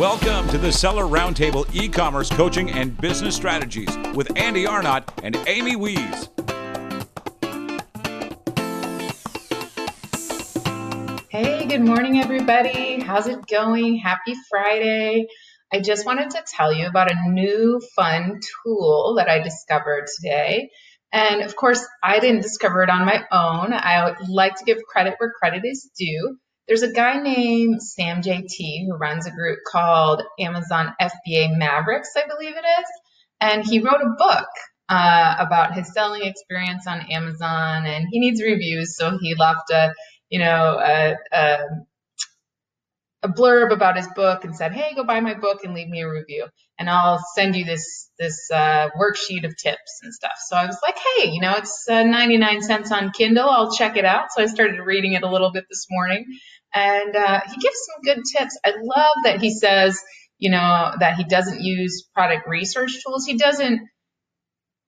Welcome to the Seller Roundtable e commerce coaching and business strategies with Andy Arnott and Amy Wees. Hey, good morning, everybody. How's it going? Happy Friday. I just wanted to tell you about a new fun tool that I discovered today. And of course, I didn't discover it on my own. I like to give credit where credit is due. There's a guy named Sam JT who runs a group called Amazon FBA Mavericks, I believe it is. And he wrote a book uh, about his selling experience on Amazon and he needs reviews. So he left a, you know, a, a, a blurb about his book and said, "Hey, go buy my book and leave me a review, and I'll send you this this uh, worksheet of tips and stuff." So I was like, "Hey, you know, it's uh, 99 cents on Kindle. I'll check it out." So I started reading it a little bit this morning, and uh, he gives some good tips. I love that he says, you know, that he doesn't use product research tools. He doesn't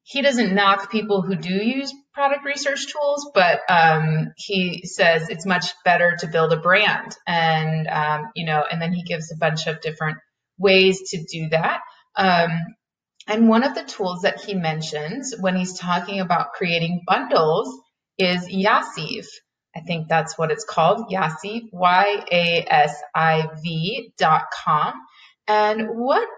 he doesn't knock people who do use product research tools, but um, he says it's much better to build a brand, and um, you know, and then he gives a bunch of different ways to do that. Um, and one of the tools that he mentions when he's talking about creating bundles is Yasiv. I think that's what it's called, Yasiv, Y-A-S-I-V dot com. And what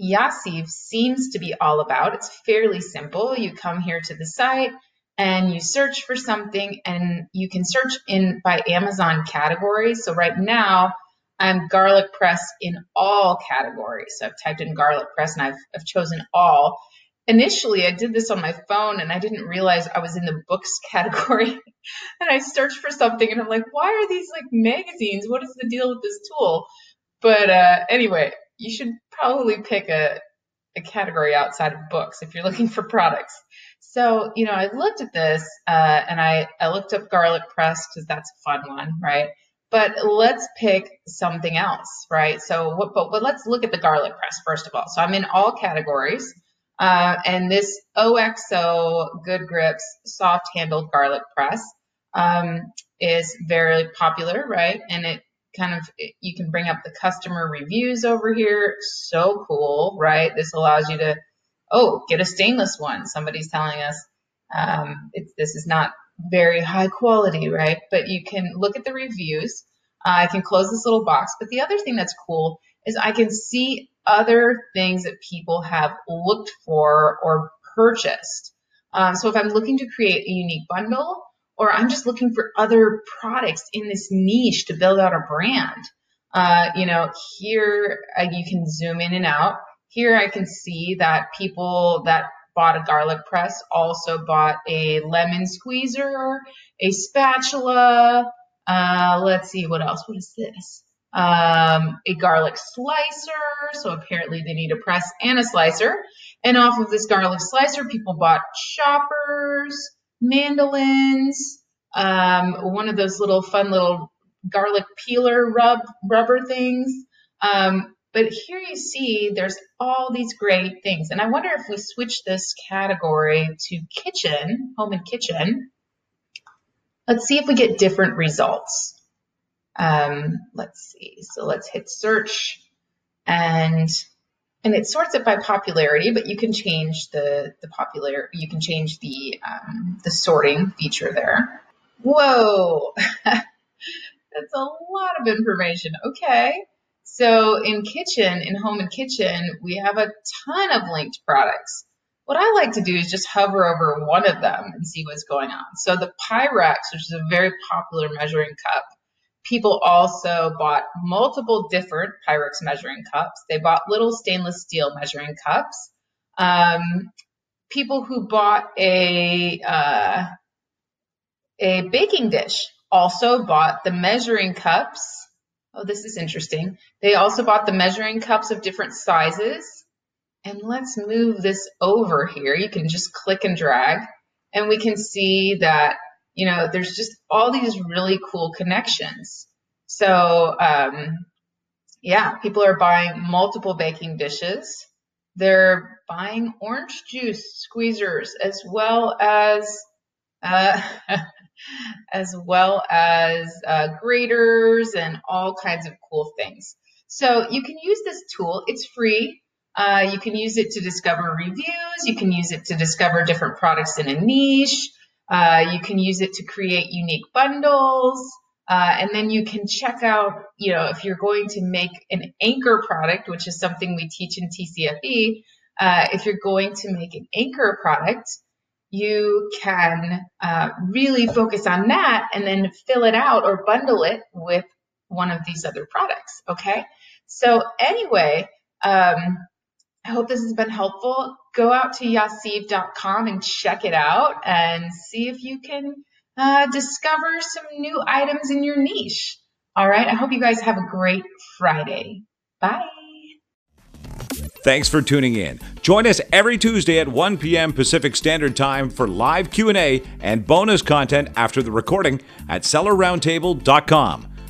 Yasiv seems to be all about. It's fairly simple. You come here to the site and you search for something and you can search in by Amazon categories. So right now I'm garlic press in all categories. So I've typed in garlic press and I've, I've chosen all. Initially, I did this on my phone and I didn't realize I was in the books category. and I searched for something and I'm like, why are these like magazines? What is the deal with this tool? But uh, anyway, you should probably pick a, a category outside of books if you're looking for products. So, you know, I looked at this uh, and I, I looked up garlic press because that's a fun one, right? But let's pick something else, right? So, what, but, but let's look at the garlic press first of all. So, I'm in all categories. Uh, and this OXO Good Grips soft handled garlic press um, is very popular, right? And it kind of you can bring up the customer reviews over here. So cool, right? This allows you to oh get a stainless one. Somebody's telling us um, this is not very high quality, right? But you can look at the reviews. Uh, I can close this little box. But the other thing that's cool is I can see other things that people have looked for or purchased. Um, so if I'm looking to create a unique bundle, or I'm just looking for other products in this niche to build out a brand. Uh, you know, here uh, you can zoom in and out. Here I can see that people that bought a garlic press also bought a lemon squeezer, a spatula. Uh, let's see what else. What is this? Um, a garlic slicer. So apparently they need a press and a slicer. And off of this garlic slicer, people bought choppers, mandolins, um, one of those little fun little garlic peeler rub rubber things. Um, but here you see there's all these great things. And I wonder if we switch this category to kitchen, home and kitchen, let's see if we get different results. Um, let's see. So let's hit search and and it sorts it by popularity, but you can change the the popular you can change the um, the sorting feature there. Whoa, that's a lot of information. Okay, so in kitchen, in home and kitchen, we have a ton of linked products. What I like to do is just hover over one of them and see what's going on. So the Pyrex, which is a very popular measuring cup, people also bought multiple different Pyrex measuring cups. They bought little stainless steel measuring cups. Um, people who bought a uh, a baking dish also bought the measuring cups. Oh, this is interesting. They also bought the measuring cups of different sizes. And let's move this over here. You can just click and drag and we can see that you know, there's just all these really cool connections. So, um, yeah, people are buying multiple baking dishes. They're buying orange juice squeezers as well as, uh, as well as uh, graters and all kinds of cool things. So you can use this tool. It's free. Uh, you can use it to discover reviews. You can use it to discover different products in a niche. Uh, you can use it to create unique bundles. Uh, and then you can check out, you know, if you're going to make an anchor product, which is something we teach in TCFE, uh, if you're going to make an anchor product, you can uh, really focus on that and then fill it out or bundle it with one of these other products. Okay. So anyway, um, I hope this has been helpful. Go out to yasiv.com and check it out and see if you can uh, discover some new items in your niche. All right. I hope you guys have a great Friday. Bye. Thanks for tuning in. Join us every Tuesday at 1 p.m. Pacific Standard Time for live Q&A and bonus content after the recording at sellerroundtable.com.